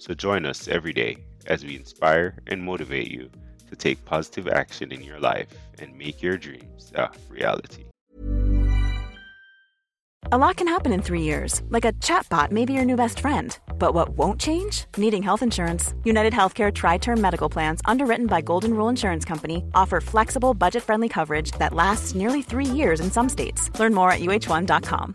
So join us every day as we inspire and motivate you to take positive action in your life and make your dreams a reality. A lot can happen in three years, like a chatbot may be your new best friend. But what won't change? Needing health insurance. United Healthcare Tri Term Medical Plans, underwritten by Golden Rule Insurance Company, offer flexible, budget friendly coverage that lasts nearly three years in some states. Learn more at uh1.com.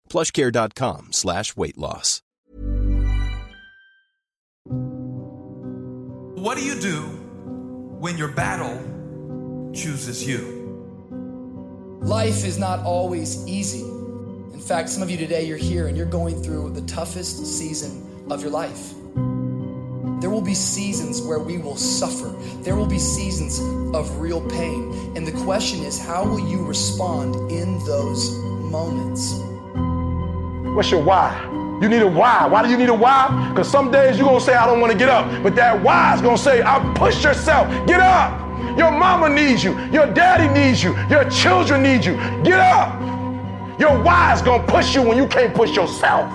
plushcare.com slash weight loss. What do you do when your battle chooses you? Life is not always easy. In fact, some of you today, you're here and you're going through the toughest season of your life. There will be seasons where we will suffer. There will be seasons of real pain. And the question is, how will you respond in those moments? What's your why? You need a why. Why do you need a why? Because some days you're going to say, I don't want to get up. But that why is going to say, I'll push yourself. Get up. Your mama needs you. Your daddy needs you. Your children need you. Get up. Your why is going to push you when you can't push yourself.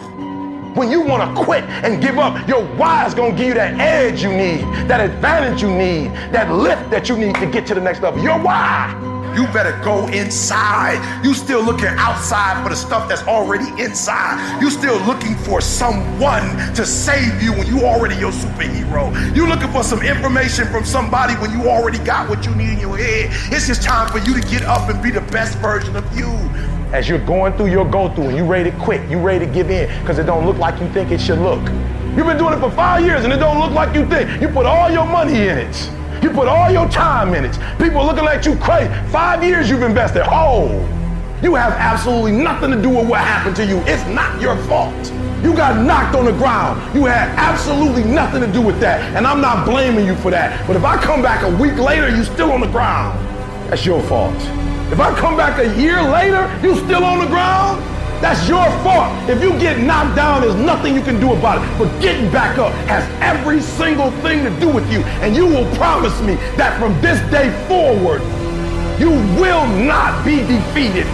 When you want to quit and give up, your why is going to give you that edge you need, that advantage you need, that lift that you need to get to the next level. Your why. You better go inside. You still looking outside for the stuff that's already inside. You still looking for someone to save you when you already your superhero. You looking for some information from somebody when you already got what you need in your head. It's just time for you to get up and be the best version of you. As you're going through your go through and you ready to quit, you ready to give in because it don't look like you think it should look. You've been doing it for five years and it don't look like you think. You put all your money in it. You put all your time in it. People looking at you crazy. Five years you've invested. Oh, you have absolutely nothing to do with what happened to you. It's not your fault. You got knocked on the ground. You had absolutely nothing to do with that. And I'm not blaming you for that. But if I come back a week later, you still on the ground. That's your fault. If I come back a year later, you still on the ground. That's your fault. If you get knocked down, there's nothing you can do about it. But getting back up has every single thing to do with you. And you will promise me that from this day forward, you will not be defeated.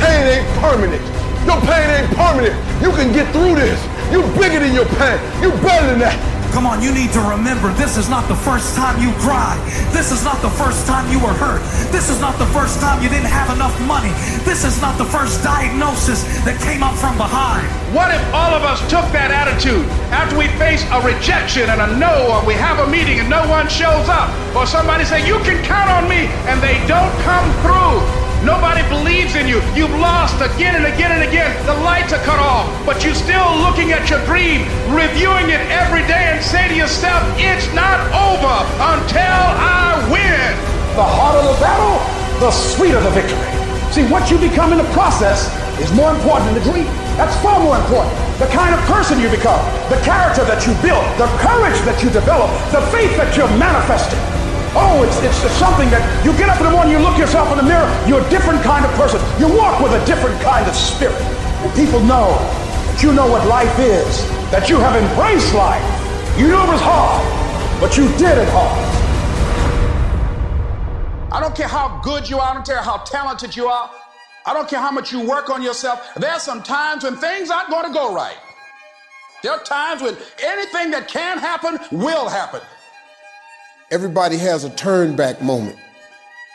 Pain ain't permanent. Your pain ain't permanent. You can get through this. You're bigger than your pain. You're better than that. Come on, you need to remember this is not the first time you cried. This is not the first time you were hurt. This is not the first time you didn't have enough money. This is not the first diagnosis that came up from behind. What if all of us took that attitude after we face a rejection and a no, or we have a meeting and no one shows up, or somebody say, You can count on me, and they don't come through? Nobody believes in you. You've lost again and again and again. The lights are cut off, but you're still looking at your dream, reviewing it every day, and say to yourself, it's not over until I win. The harder the battle, the sweeter the victory. See, what you become in the process is more important than the dream. That's far more important. The kind of person you become, the character that you build, the courage that you develop, the faith that you're manifesting. Oh, it's, it's something that you get up in the morning, you look yourself in the mirror, you're a different kind of person. You walk with a different kind of spirit. And people know that you know what life is, that you have embraced life. You knew it was hard, but you did it hard. I don't care how good you are, I don't care how talented you are. I don't care how much you work on yourself. There are some times when things aren't going to go right. There are times when anything that can happen will happen. Everybody has a turn back moment.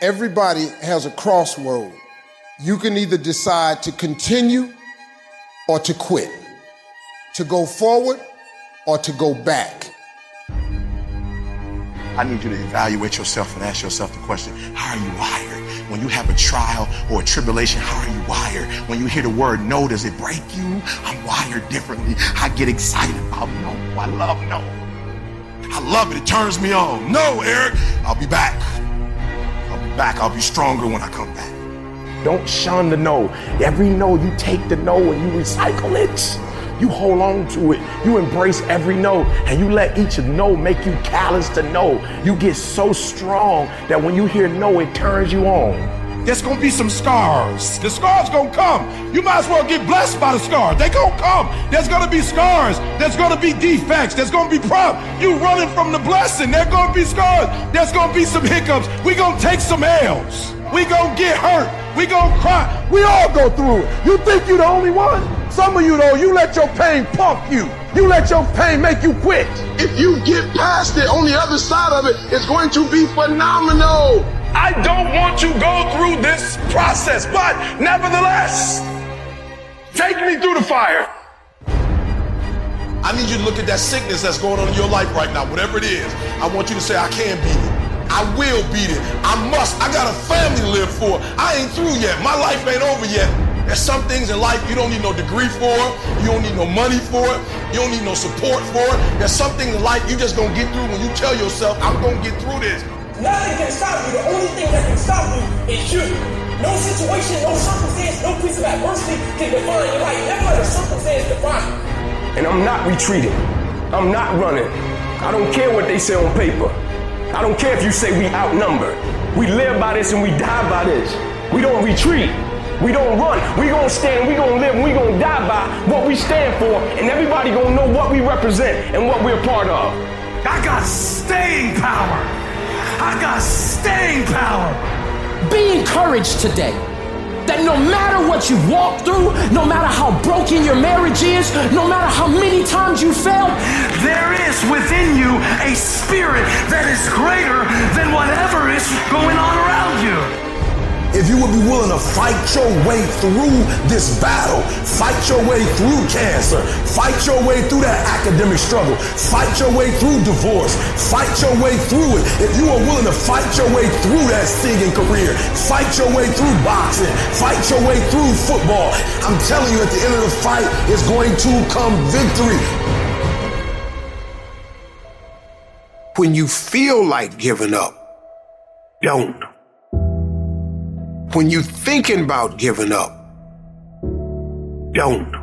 Everybody has a crossroad. You can either decide to continue or to quit, to go forward or to go back. I need you to evaluate yourself and ask yourself the question, how are you wired? When you have a trial or a tribulation, how are you wired? When you hear the word no, does it break you? I'm wired differently. I get excited about no. I love no. I love it. It turns me on. No, Eric, I'll be back. I'll be back. I'll be stronger when I come back. Don't shun the no. Every no, you take the no and you recycle it. You hold on to it. You embrace every no and you let each no make you callous to no. You get so strong that when you hear no, it turns you on. There's gonna be some scars. The scars gonna come. You might as well get blessed by the scars. They gonna come. There's gonna be scars. There's gonna be defects. There's gonna be problems. You running from the blessing. There's gonna be scars. There's gonna be some hiccups. We gonna take some L's. We gonna get hurt. We gonna cry. We all go through it. You think you the only one? Some of you, though, you let your pain pump you. You let your pain make you quit. If you get past it on the other side of it, it's going to be phenomenal. I don't want to go through this process, but nevertheless, take me through the fire. I need you to look at that sickness that's going on in your life right now, whatever it is. I want you to say, I can beat it. I will beat it. I must. I got a family to live for. I ain't through yet. My life ain't over yet. There's some things in life you don't need no degree for. You don't need no money for it. You don't need no support for it. There's something in life you just gonna get through when you tell yourself, I'm gonna get through this. Nothing can stop you. The only thing that can stop you is you. No situation, no circumstance, no piece of adversity can define your life. Never let a circumstance define you. And I'm not retreating. I'm not running. I don't care what they say on paper. I don't care if you say we outnumbered. We live by this and we die by this. We don't retreat. We don't run. We gonna stand. We gonna live. We gonna die by what we stand for, and everybody gonna know what we represent and what we're part of. I got staying power. I got staying power. Be encouraged today that no matter what you walk through, no matter how broken your marriage is, no matter how many times you failed, there is within you a spirit that is greater than whatever is going on around you. If you would be willing to fight your way through this battle, fight your way through cancer, fight your way through that academic struggle, fight your way through divorce, fight your way through it. If you are willing to fight your way through that singing career, fight your way through boxing, fight your way through football, I'm telling you at the end of the fight is going to come victory. When you feel like giving up, don't. When you thinking about giving up, don't.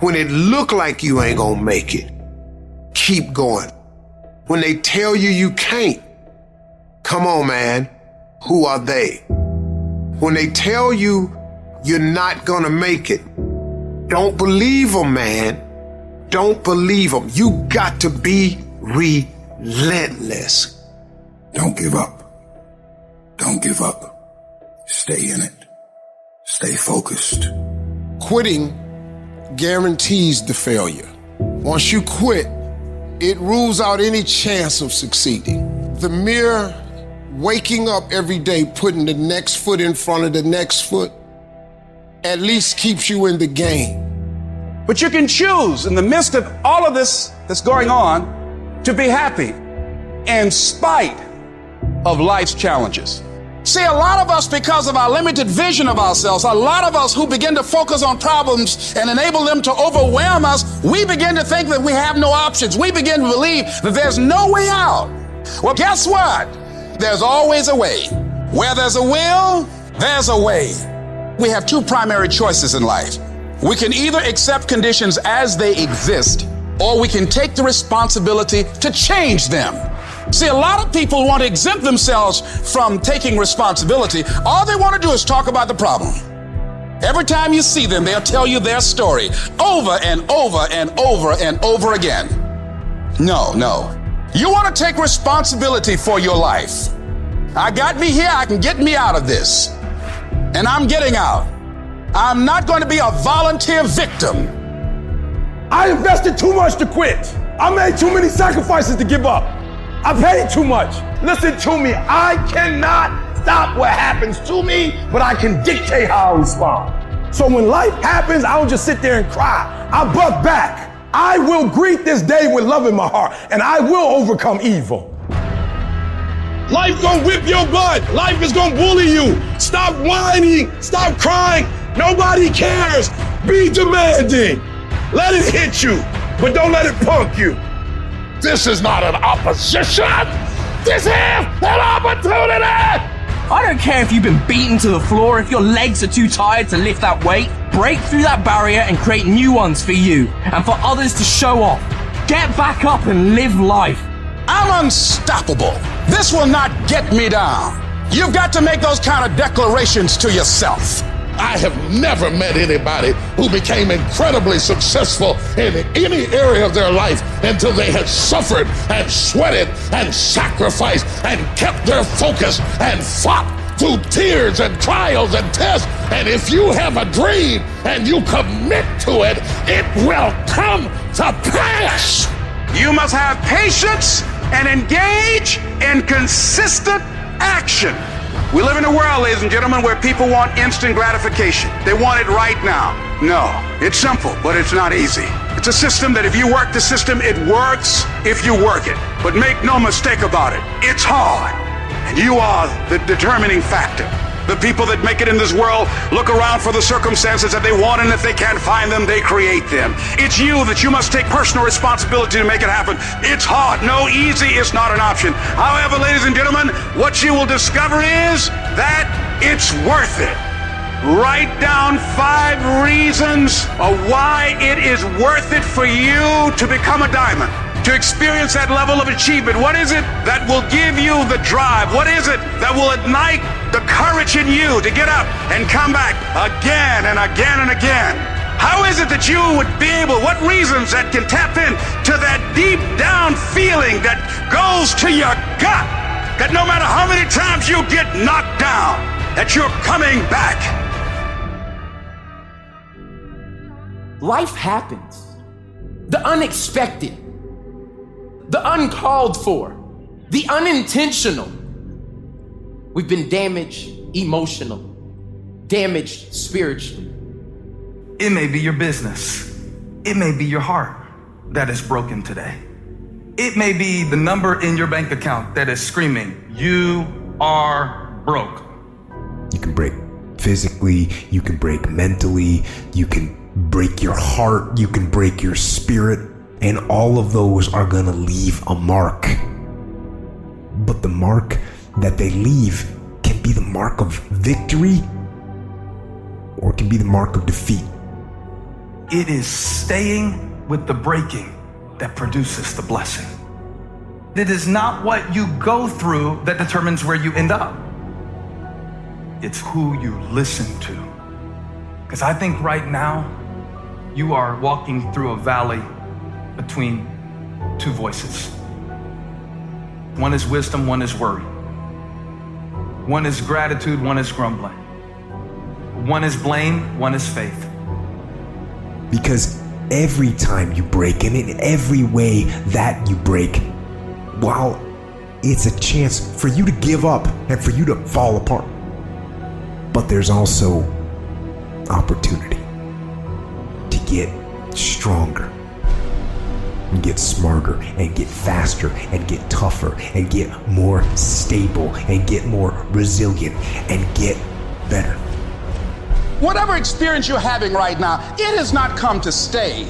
When it look like you ain't gonna make it, keep going. When they tell you you can't, come on, man. Who are they? When they tell you you're not gonna make it, don't believe them, man. Don't believe them. You got to be relentless. Don't give up. Don't give up. Stay in it. Stay focused. Quitting guarantees the failure. Once you quit, it rules out any chance of succeeding. The mere waking up every day, putting the next foot in front of the next foot, at least keeps you in the game. But you can choose in the midst of all of this that's going on to be happy in spite of life's challenges. See, a lot of us, because of our limited vision of ourselves, a lot of us who begin to focus on problems and enable them to overwhelm us, we begin to think that we have no options. We begin to believe that there's no way out. Well, guess what? There's always a way. Where there's a will, there's a way. We have two primary choices in life. We can either accept conditions as they exist, or we can take the responsibility to change them. See, a lot of people want to exempt themselves from taking responsibility. All they want to do is talk about the problem. Every time you see them, they'll tell you their story over and over and over and over again. No, no. You want to take responsibility for your life. I got me here, I can get me out of this. And I'm getting out. I'm not going to be a volunteer victim. I invested too much to quit. I made too many sacrifices to give up. I paid too much. Listen to me. I cannot stop what happens to me, but I can dictate how I respond. So when life happens, I don't just sit there and cry. I buck back. I will greet this day with love in my heart, and I will overcome evil. Life gonna whip your butt. Life is gonna bully you. Stop whining. Stop crying. Nobody cares. Be demanding. Let it hit you, but don't let it punk you. This is not an opposition. This is an opportunity. I don't care if you've been beaten to the floor, if your legs are too tired to lift that weight. Break through that barrier and create new ones for you and for others to show off. Get back up and live life. I'm unstoppable. This will not get me down. You've got to make those kind of declarations to yourself. I have never met anybody who became incredibly successful in any area of their life until they had suffered and sweated and sacrificed and kept their focus and fought through tears and trials and tests. And if you have a dream and you commit to it, it will come to pass. You must have patience and engage in consistent action. We live in a world, ladies and gentlemen, where people want instant gratification. They want it right now. No, it's simple, but it's not easy. It's a system that if you work the system, it works if you work it. But make no mistake about it, it's hard. And you are the determining factor. The people that make it in this world look around for the circumstances that they want, and if they can't find them, they create them. It's you that you must take personal responsibility to make it happen. It's hard. No, easy is not an option. However, ladies and gentlemen, what you will discover is that it's worth it. Write down five reasons of why it is worth it for you to become a diamond to experience that level of achievement? What is it that will give you the drive? What is it that will ignite the courage in you to get up and come back again and again and again? How is it that you would be able, what reasons that can tap in to that deep down feeling that goes to your gut? That no matter how many times you get knocked down, that you're coming back. Life happens. The unexpected the uncalled for, the unintentional. We've been damaged emotionally, damaged spiritually. It may be your business. It may be your heart that is broken today. It may be the number in your bank account that is screaming, You are broke. You can break physically, you can break mentally, you can break your heart, you can break your spirit, and all of those are going to leave a mark. But the mark that they leave can be the mark of victory or can be the mark of defeat. It is staying with the breaking that produces the blessing. It is not what you go through that determines where you end up. It's who you listen to. Because I think right now you are walking through a valley between two voices. One is wisdom, one is worry. One is gratitude, one is grumbling. One is blame, one is faith. Because every time you break, and in every way that you break, while it's a chance for you to give up and for you to fall apart, but there's also opportunity to get stronger and get smarter and get faster and get tougher and get more stable and get more resilient and get better. Whatever experience you're having right now, it has not come to stay,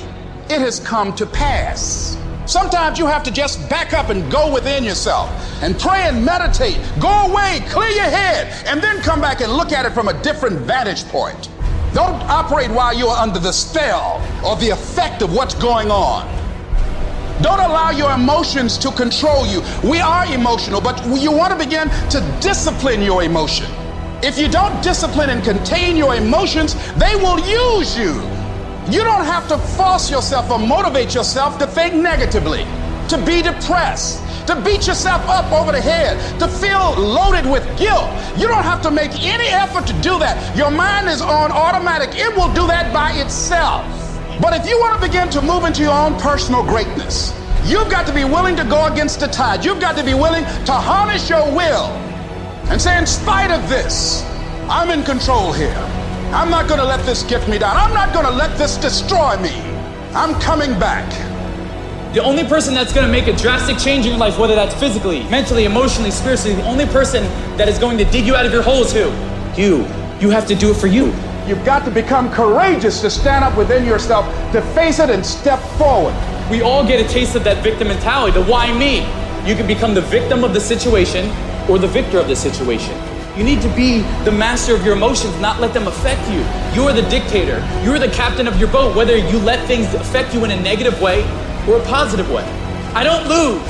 it has come to pass. Sometimes you have to just back up and go within yourself and pray and meditate. Go away, clear your head, and then come back and look at it from a different vantage point. Don't operate while you're under the spell or the effect of what's going on. Don't allow your emotions to control you. We are emotional, but you want to begin to discipline your emotion. If you don't discipline and contain your emotions, they will use you. You don't have to force yourself or motivate yourself to think negatively, to be depressed, to beat yourself up over the head, to feel loaded with guilt. You don't have to make any effort to do that. Your mind is on automatic, it will do that by itself. But if you want to begin to move into your own personal greatness, you've got to be willing to go against the tide. You've got to be willing to harness your will and say, in spite of this, I'm in control here. I'm not going to let this get me down. I'm not going to let this destroy me. I'm coming back. The only person that's going to make a drastic change in your life, whether that's physically, mentally, emotionally, spiritually, the only person that is going to dig you out of your hole is who? You. You have to do it for you. You've got to become courageous to stand up within yourself, to face it and step forward. We all get a taste of that victim mentality, the why me. You can become the victim of the situation or the victor of the situation. You need to be the master of your emotions, not let them affect you. You are the dictator. You are the captain of your boat, whether you let things affect you in a negative way or a positive way. I don't lose.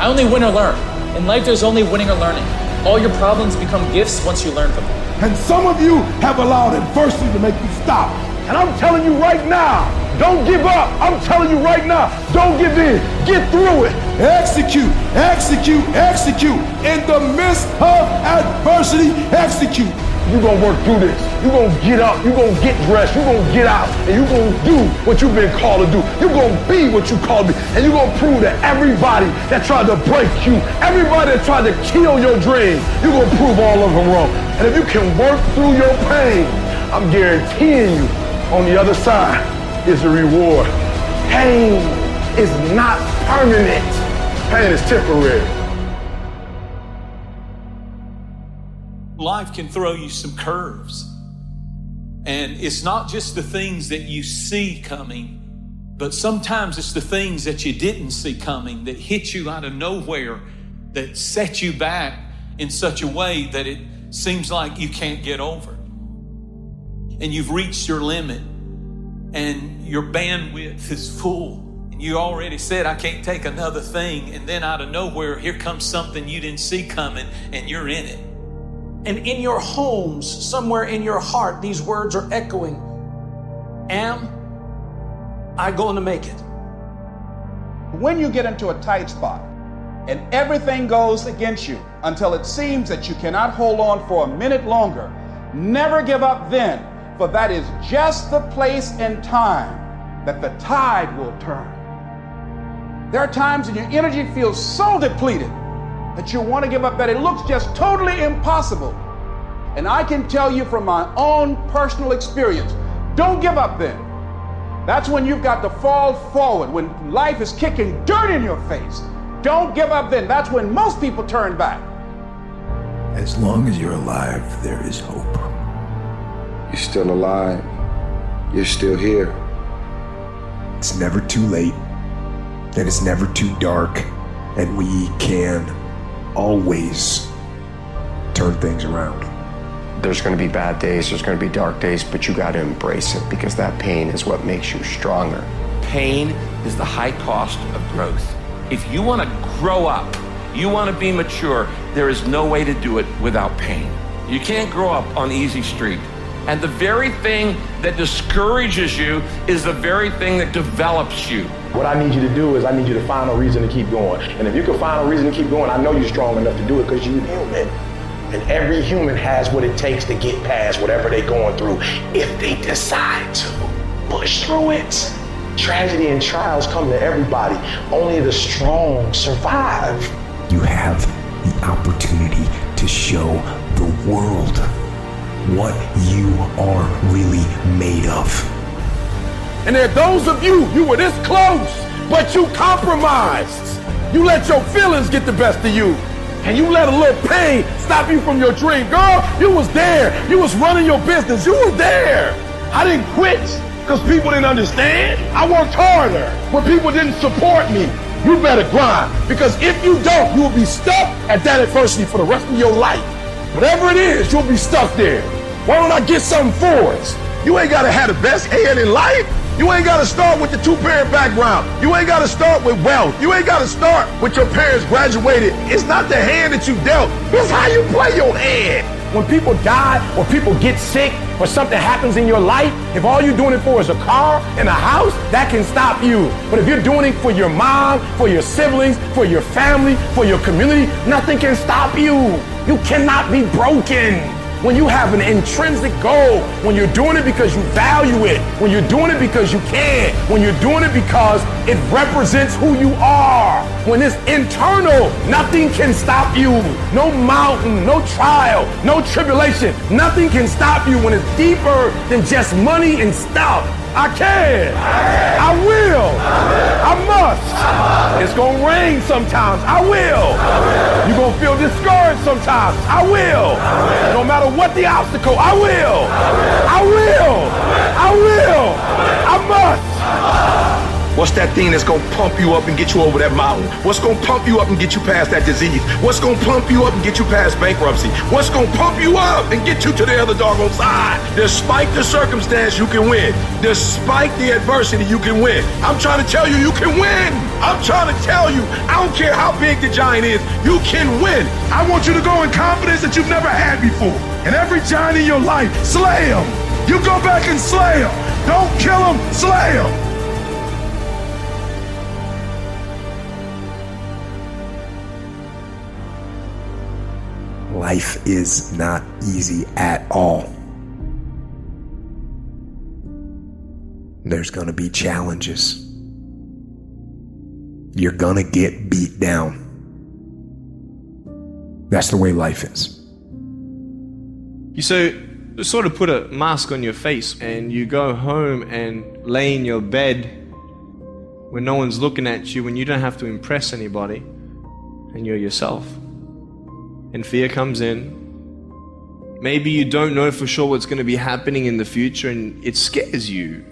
I only win or learn. In life, there's only winning or learning. All your problems become gifts once you learn from them. And some of you have allowed adversity to make you stop. And I'm telling you right now, don't give up. I'm telling you right now, don't give in. Get through it. Execute, execute, execute. In the midst of adversity, execute. You're going to work through this. You're going to get up. You're going to get dressed. You're going to get out. And you're going to do what you've been called to do. You're going to be what you called to be. And you're going to prove to everybody that tried to break you, everybody that tried to kill your dream, you're going to prove all of them wrong. And if you can work through your pain, I'm guaranteeing you on the other side is a reward. Pain is not permanent. Pain is temporary. Life can throw you some curves. And it's not just the things that you see coming, but sometimes it's the things that you didn't see coming that hit you out of nowhere, that set you back in such a way that it seems like you can't get over. And you've reached your limit and your bandwidth is full. And you already said, I can't take another thing. And then out of nowhere, here comes something you didn't see coming, and you're in it. And in your homes, somewhere in your heart, these words are echoing Am I going to make it? When you get into a tight spot and everything goes against you until it seems that you cannot hold on for a minute longer, never give up then, for that is just the place and time that the tide will turn. There are times when your energy feels so depleted that you want to give up that it looks just totally impossible. And I can tell you from my own personal experience don't give up then. That's when you've got to fall forward, when life is kicking dirt in your face. Don't give up then. That's when most people turn back. As long as you're alive, there is hope. You're still alive. You're still here. It's never too late, and it's never too dark, and we can always turn things around. There's going to be bad days, there's going to be dark days, but you got to embrace it because that pain is what makes you stronger. Pain is the high cost of growth. If you want to grow up, you want to be mature, there is no way to do it without pain. You can't grow up on easy street. And the very thing that discourages you is the very thing that develops you. What I need you to do is I need you to find a reason to keep going. And if you can find a reason to keep going, I know you're strong enough to do it because you're human. And every human has what it takes to get past whatever they're going through if they decide to push through it. Tragedy and trials come to everybody. Only the strong survive. You have the opportunity to show the world what you are really made of. And there are those of you, you were this close, but you compromised. You let your feelings get the best of you. And you let a little pain stop you from your dream. Girl, you was there. You was running your business. You was there. I didn't quit because people didn't understand. I worked harder when people didn't support me. You better grind. Because if you don't, you will be stuck at that adversity for the rest of your life. Whatever it is, you'll be stuck there. Why don't I get something for us? You ain't gotta have the best head in life. You ain't gotta start with the two-parent background. You ain't gotta start with wealth. You ain't gotta start with your parents graduated. It's not the hand that you dealt. It's how you play your hand. When people die or people get sick or something happens in your life, if all you're doing it for is a car and a house, that can stop you. But if you're doing it for your mom, for your siblings, for your family, for your community, nothing can stop you. You cannot be broken when you have an intrinsic goal, when you're doing it because you value it, when you're doing it because you can, when you're doing it because it represents who you are, when it's internal, nothing can stop you. No mountain, no trial, no tribulation, nothing can stop you when it's deeper than just money and stuff. I can. I will. I must. It's going to rain sometimes. I will. You're going to feel discouraged sometimes. I will. No matter what the obstacle, I will. I will. I will. I must. What's that thing that's gonna pump you up and get you over that mountain? What's gonna pump you up and get you past that disease? What's gonna pump you up and get you past bankruptcy? What's gonna pump you up and get you to the other doggone side? Despite the circumstance, you can win. Despite the adversity, you can win. I'm trying to tell you, you can win. I'm trying to tell you, I don't care how big the giant is, you can win. I want you to go in confidence that you've never had before. And every giant in your life, slay him. You go back and slay him. Don't kill him, slay him. Life is not easy at all. There's going to be challenges. You're going to get beat down. That's the way life is. You so sort of put a mask on your face and you go home and lay in your bed when no one's looking at you, when you don't have to impress anybody, and you're yourself and fear comes in. Maybe you don't know for sure what's going to be happening in the future and it scares you.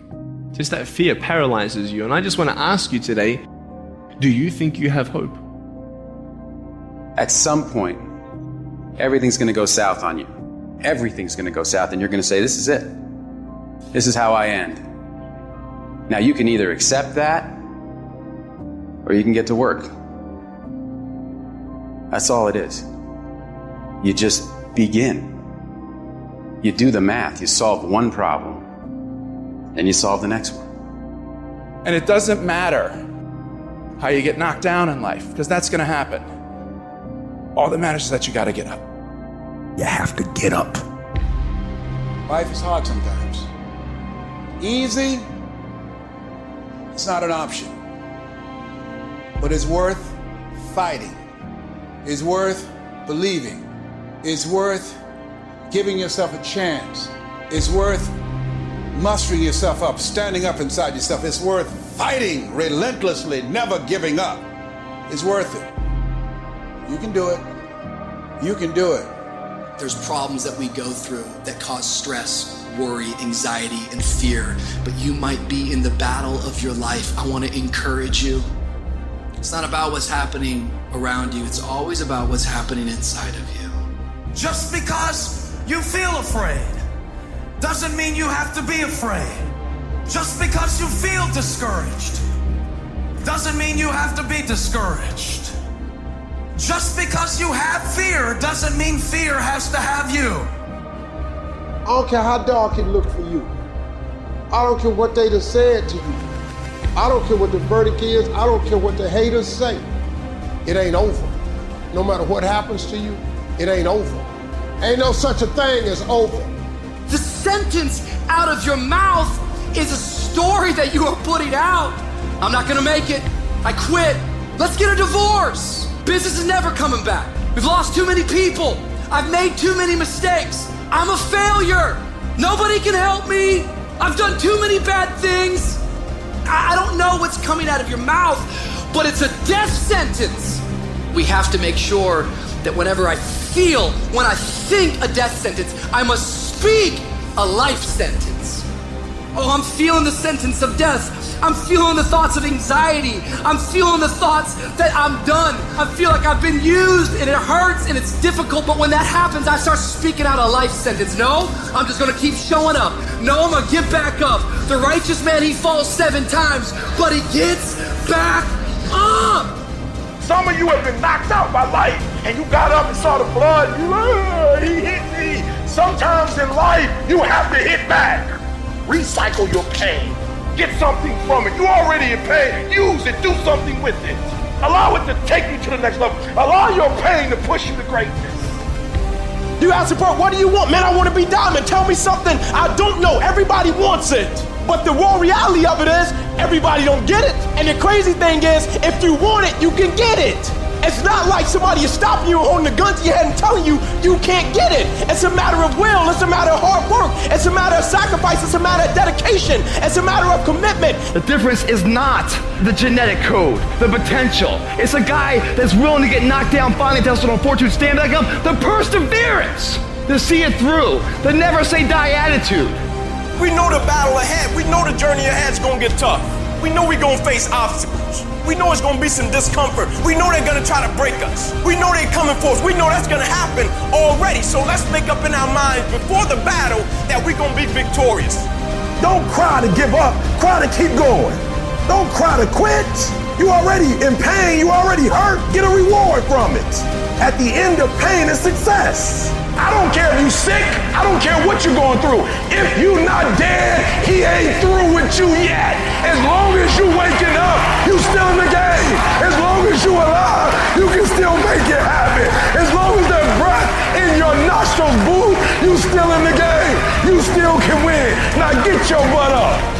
Just that fear paralyzes you. And I just want to ask you today do you think you have hope? At some point, everything's going to go south on you. Everything's going to go south, and you're going to say, This is it. This is how I end. Now, you can either accept that or you can get to work. That's all it is. You just begin. You do the math, you solve one problem, and you solve the next one. And it doesn't matter how you get knocked down in life, because that's going to happen. All that matters is that you got to get up. You have to get up. Life is hard sometimes. Easy, it's not an option. But it's worth fighting, it's worth believing, it's worth giving yourself a chance, it's worth mustering yourself up, standing up inside yourself. It's worth fighting relentlessly, never giving up. It's worth it. You can do it. You can do it. There's problems that we go through that cause stress, worry, anxiety, and fear. But you might be in the battle of your life. I want to encourage you. It's not about what's happening around you, it's always about what's happening inside of you. Just because you feel afraid doesn't mean you have to be afraid. Just because you feel discouraged doesn't mean you have to be discouraged. Just because you have fear doesn't mean fear has to have you. I don't care how dark it looked for you. I don't care what they just said to you. I don't care what the verdict is. I don't care what the haters say. It ain't over. No matter what happens to you, it ain't over. Ain't no such a thing as over. The sentence out of your mouth is a story that you are putting out. I'm not gonna make it. I quit. Let's get a divorce. Business is never coming back. We've lost too many people. I've made too many mistakes. I'm a failure. Nobody can help me. I've done too many bad things. I don't know what's coming out of your mouth, but it's a death sentence. We have to make sure that whenever I feel, when I think a death sentence, I must speak a life sentence. Oh, I'm feeling the sentence of death. I'm feeling the thoughts of anxiety. I'm feeling the thoughts that I'm done. I feel like I've been used and it hurts and it's difficult. But when that happens, I start speaking out a life sentence. No, I'm just going to keep showing up. No, I'm going to get back up. The righteous man, he falls seven times, but he gets back up. Some of you have been knocked out by life and you got up and saw the blood. You, he hit me. Sometimes in life, you have to hit back. Recycle your pain. Get something from it. You already in pain. Use it. Do something with it. Allow it to take you to the next level. Allow your pain to push you to greatness. You ask support, what do you want? Man, I want to be diamond. Tell me something I don't know. Everybody wants it. But the raw reality of it is, everybody don't get it. And the crazy thing is, if you want it, you can get it. It's not like somebody is stopping you holding a gun to your head and telling you you can't get it. It's a matter of will. It's a matter of hard work. It's a matter of sacrifice. It's a matter of dedication. It's a matter of commitment. The difference is not the genetic code, the potential. It's a guy that's willing to get knocked down, finally tested on fortune, stand back up. The perseverance to see it through. The never say die attitude. We know the battle ahead. We know the journey ahead is gonna get tough. We know we're gonna face obstacles. We know it's gonna be some discomfort. We know they're gonna try to break us. We know they're coming for us. We know that's gonna happen already. So let's make up in our minds before the battle that we're gonna be victorious. Don't cry to give up, cry to keep going. Don't cry to quit. You already in pain, you already hurt. Get a reward from it. At the end of pain is success. I don't care if you sick. I don't care what you're going through. If you're not dead, he ain't through with you yet. As long as you're waking up, you still in the game. As long as you're alive, you can still make it happen. As long as there's breath in your nostrils, boo, you still in the game. You still can win. Now get your butt up.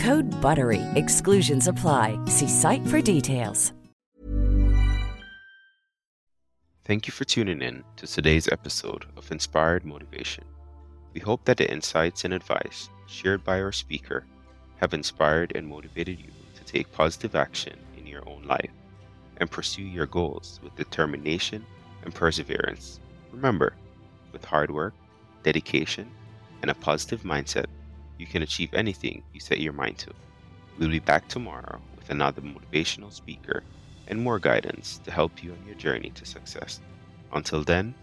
Code BUTTERY. Exclusions apply. See site for details. Thank you for tuning in to today's episode of Inspired Motivation. We hope that the insights and advice shared by our speaker have inspired and motivated you to take positive action in your own life and pursue your goals with determination and perseverance. Remember, with hard work, dedication, and a positive mindset, you can achieve anything you set your mind to. We'll be back tomorrow with another motivational speaker and more guidance to help you on your journey to success. Until then,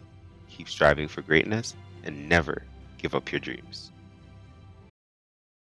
keep striving for greatness and never give up your dreams.